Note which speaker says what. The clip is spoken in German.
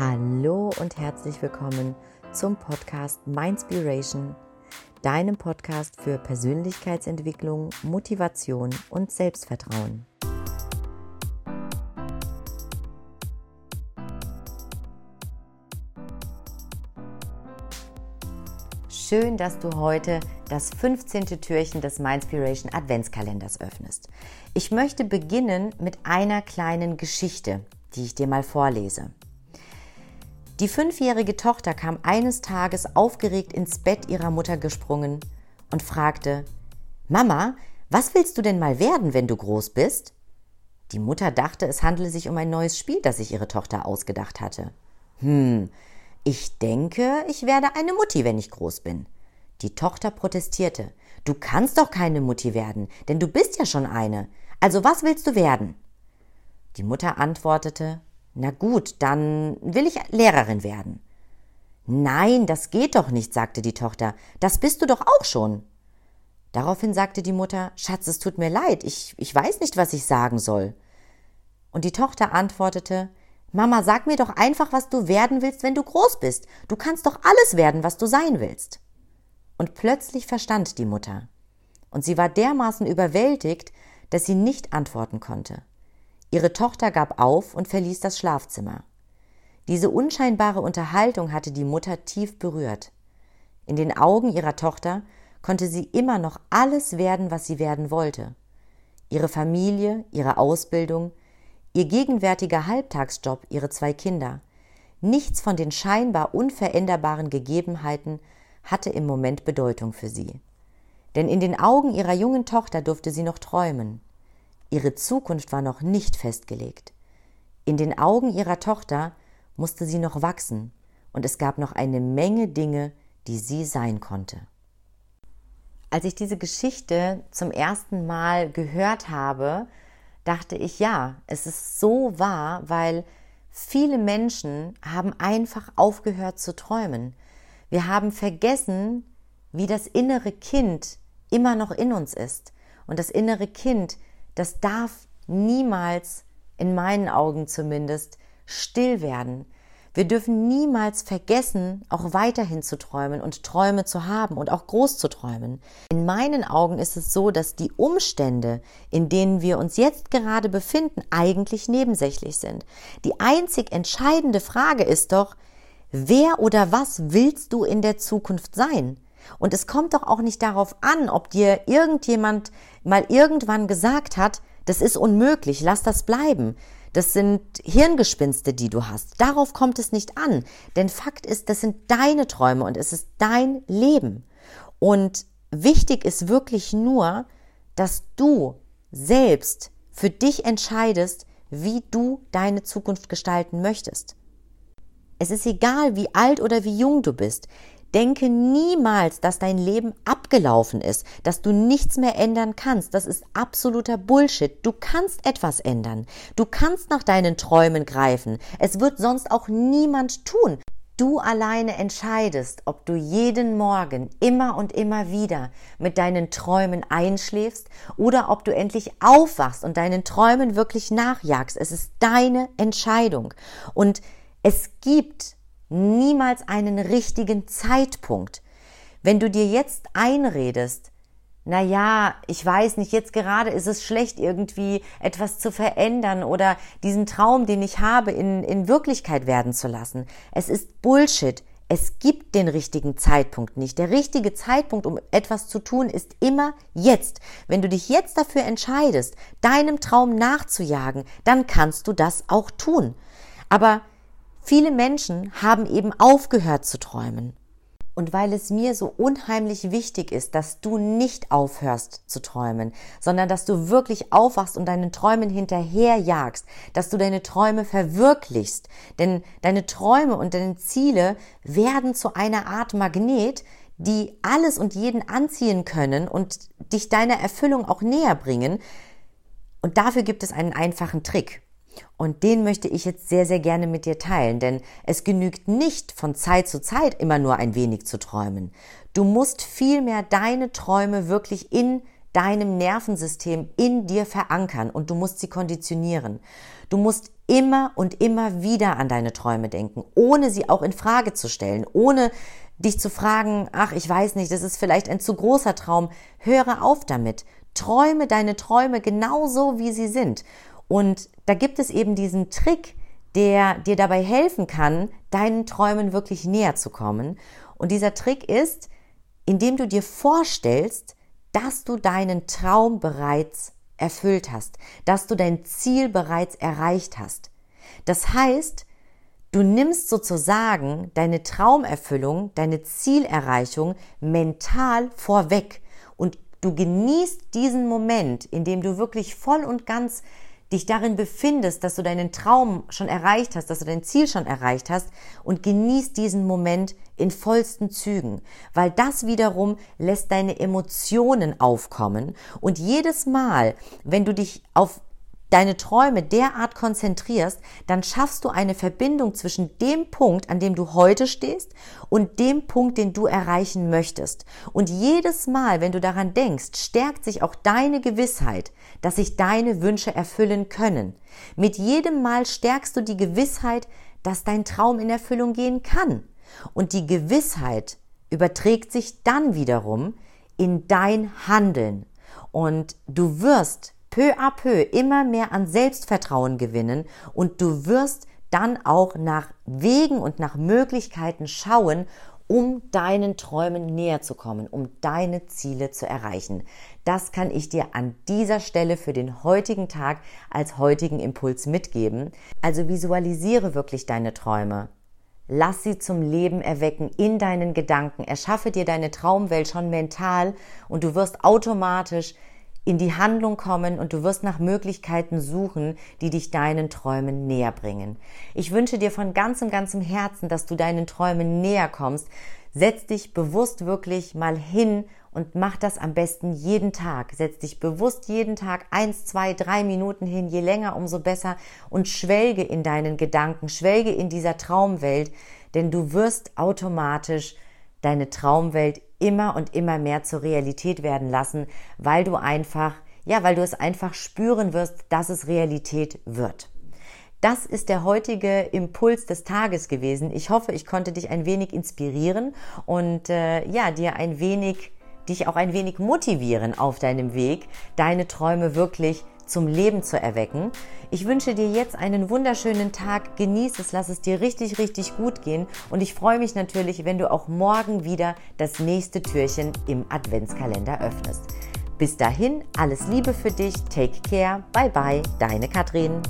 Speaker 1: Hallo und herzlich willkommen zum Podcast Mindspiration, deinem Podcast für Persönlichkeitsentwicklung, Motivation und Selbstvertrauen. Schön, dass du heute das 15. Türchen des Mindspiration Adventskalenders öffnest. Ich möchte beginnen mit einer kleinen Geschichte, die ich dir mal vorlese. Die fünfjährige Tochter kam eines Tages aufgeregt ins Bett ihrer Mutter gesprungen und fragte, Mama, was willst du denn mal werden, wenn du groß bist? Die Mutter dachte, es handle sich um ein neues Spiel, das sich ihre Tochter ausgedacht hatte. Hm, ich denke, ich werde eine Mutti, wenn ich groß bin. Die Tochter protestierte. Du kannst doch keine Mutti werden, denn du bist ja schon eine. Also was willst du werden? Die Mutter antwortete, na gut, dann will ich Lehrerin werden. Nein, das geht doch nicht, sagte die Tochter. Das bist du doch auch schon. Daraufhin sagte die Mutter, Schatz, es tut mir leid, ich, ich weiß nicht, was ich sagen soll. Und die Tochter antwortete, Mama, sag mir doch einfach, was du werden willst, wenn du groß bist. Du kannst doch alles werden, was du sein willst. Und plötzlich verstand die Mutter. Und sie war dermaßen überwältigt, dass sie nicht antworten konnte. Ihre Tochter gab auf und verließ das Schlafzimmer. Diese unscheinbare Unterhaltung hatte die Mutter tief berührt. In den Augen ihrer Tochter konnte sie immer noch alles werden, was sie werden wollte. Ihre Familie, ihre Ausbildung, ihr gegenwärtiger Halbtagsjob, ihre zwei Kinder. Nichts von den scheinbar unveränderbaren Gegebenheiten hatte im Moment Bedeutung für sie. Denn in den Augen ihrer jungen Tochter durfte sie noch träumen. Ihre Zukunft war noch nicht festgelegt. In den Augen ihrer Tochter musste sie noch wachsen, und es gab noch eine Menge Dinge, die sie sein konnte. Als ich diese Geschichte zum ersten Mal gehört habe, dachte ich, ja, es ist so wahr, weil viele Menschen haben einfach aufgehört zu träumen. Wir haben vergessen, wie das innere Kind immer noch in uns ist. Und das innere Kind das darf niemals, in meinen Augen zumindest, still werden. Wir dürfen niemals vergessen, auch weiterhin zu träumen und Träume zu haben und auch groß zu träumen. In meinen Augen ist es so, dass die Umstände, in denen wir uns jetzt gerade befinden, eigentlich nebensächlich sind. Die einzig entscheidende Frage ist doch, wer oder was willst du in der Zukunft sein? Und es kommt doch auch nicht darauf an, ob dir irgendjemand mal irgendwann gesagt hat, das ist unmöglich, lass das bleiben. Das sind Hirngespinste, die du hast. Darauf kommt es nicht an. Denn Fakt ist, das sind deine Träume und es ist dein Leben. Und wichtig ist wirklich nur, dass du selbst für dich entscheidest, wie du deine Zukunft gestalten möchtest. Es ist egal, wie alt oder wie jung du bist. Denke niemals, dass dein Leben abgelaufen ist, dass du nichts mehr ändern kannst. Das ist absoluter Bullshit. Du kannst etwas ändern. Du kannst nach deinen Träumen greifen. Es wird sonst auch niemand tun. Du alleine entscheidest, ob du jeden Morgen immer und immer wieder mit deinen Träumen einschläfst oder ob du endlich aufwachst und deinen Träumen wirklich nachjagst. Es ist deine Entscheidung. Und es gibt niemals einen richtigen Zeitpunkt. Wenn du dir jetzt einredest, na ja, ich weiß nicht, jetzt gerade ist es schlecht, irgendwie etwas zu verändern oder diesen Traum, den ich habe, in, in Wirklichkeit werden zu lassen. Es ist Bullshit. Es gibt den richtigen Zeitpunkt nicht. Der richtige Zeitpunkt, um etwas zu tun, ist immer jetzt. Wenn du dich jetzt dafür entscheidest, deinem Traum nachzujagen, dann kannst du das auch tun. Aber Viele Menschen haben eben aufgehört zu träumen. Und weil es mir so unheimlich wichtig ist, dass du nicht aufhörst zu träumen, sondern dass du wirklich aufwachst und deinen Träumen hinterherjagst, dass du deine Träume verwirklichst, denn deine Träume und deine Ziele werden zu einer Art Magnet, die alles und jeden anziehen können und dich deiner Erfüllung auch näher bringen. Und dafür gibt es einen einfachen Trick. Und den möchte ich jetzt sehr, sehr gerne mit dir teilen, denn es genügt nicht von Zeit zu Zeit immer nur ein wenig zu träumen. Du musst vielmehr deine Träume wirklich in deinem Nervensystem in dir verankern und du musst sie konditionieren. Du musst immer und immer wieder an deine Träume denken, ohne sie auch in Frage zu stellen, ohne dich zu fragen, ach, ich weiß nicht, das ist vielleicht ein zu großer Traum. Höre auf damit. Träume deine Träume genauso, wie sie sind. Und da gibt es eben diesen Trick, der dir dabei helfen kann, deinen Träumen wirklich näher zu kommen. Und dieser Trick ist, indem du dir vorstellst, dass du deinen Traum bereits erfüllt hast, dass du dein Ziel bereits erreicht hast. Das heißt, du nimmst sozusagen deine Traumerfüllung, deine Zielerreichung mental vorweg und du genießt diesen Moment, in dem du wirklich voll und ganz dich darin befindest, dass du deinen Traum schon erreicht hast, dass du dein Ziel schon erreicht hast und genießt diesen Moment in vollsten Zügen, weil das wiederum lässt deine Emotionen aufkommen. Und jedes Mal, wenn du dich auf deine Träume derart konzentrierst, dann schaffst du eine Verbindung zwischen dem Punkt, an dem du heute stehst und dem Punkt, den du erreichen möchtest. Und jedes Mal, wenn du daran denkst, stärkt sich auch deine Gewissheit, dass sich deine Wünsche erfüllen können. Mit jedem Mal stärkst du die Gewissheit, dass dein Traum in Erfüllung gehen kann. Und die Gewissheit überträgt sich dann wiederum in dein Handeln. Und du wirst peu à peu immer mehr an Selbstvertrauen gewinnen und du wirst dann auch nach Wegen und nach Möglichkeiten schauen, um deinen Träumen näher zu kommen, um deine Ziele zu erreichen. Das kann ich dir an dieser Stelle für den heutigen Tag als heutigen Impuls mitgeben. Also visualisiere wirklich deine Träume. Lass sie zum Leben erwecken in deinen Gedanken. Erschaffe dir deine Traumwelt schon mental und du wirst automatisch in die Handlung kommen und du wirst nach Möglichkeiten suchen, die dich deinen Träumen näher bringen. Ich wünsche dir von ganzem, ganzem Herzen, dass du deinen Träumen näher kommst. Setz dich bewusst wirklich mal hin und mach das am besten jeden Tag. Setz dich bewusst jeden Tag eins, zwei, drei Minuten hin, je länger, umso besser und schwelge in deinen Gedanken, schwelge in dieser Traumwelt, denn du wirst automatisch deine Traumwelt immer und immer mehr zur Realität werden lassen, weil du einfach, ja, weil du es einfach spüren wirst, dass es Realität wird. Das ist der heutige Impuls des Tages gewesen. Ich hoffe, ich konnte dich ein wenig inspirieren und äh, ja, dir ein wenig, dich auch ein wenig motivieren auf deinem Weg, deine Träume wirklich zum Leben zu erwecken. Ich wünsche dir jetzt einen wunderschönen Tag. Genieß es, lass es dir richtig, richtig gut gehen. Und ich freue mich natürlich, wenn du auch morgen wieder das nächste Türchen im Adventskalender öffnest. Bis dahin, alles Liebe für dich. Take care. Bye bye. Deine Katrin.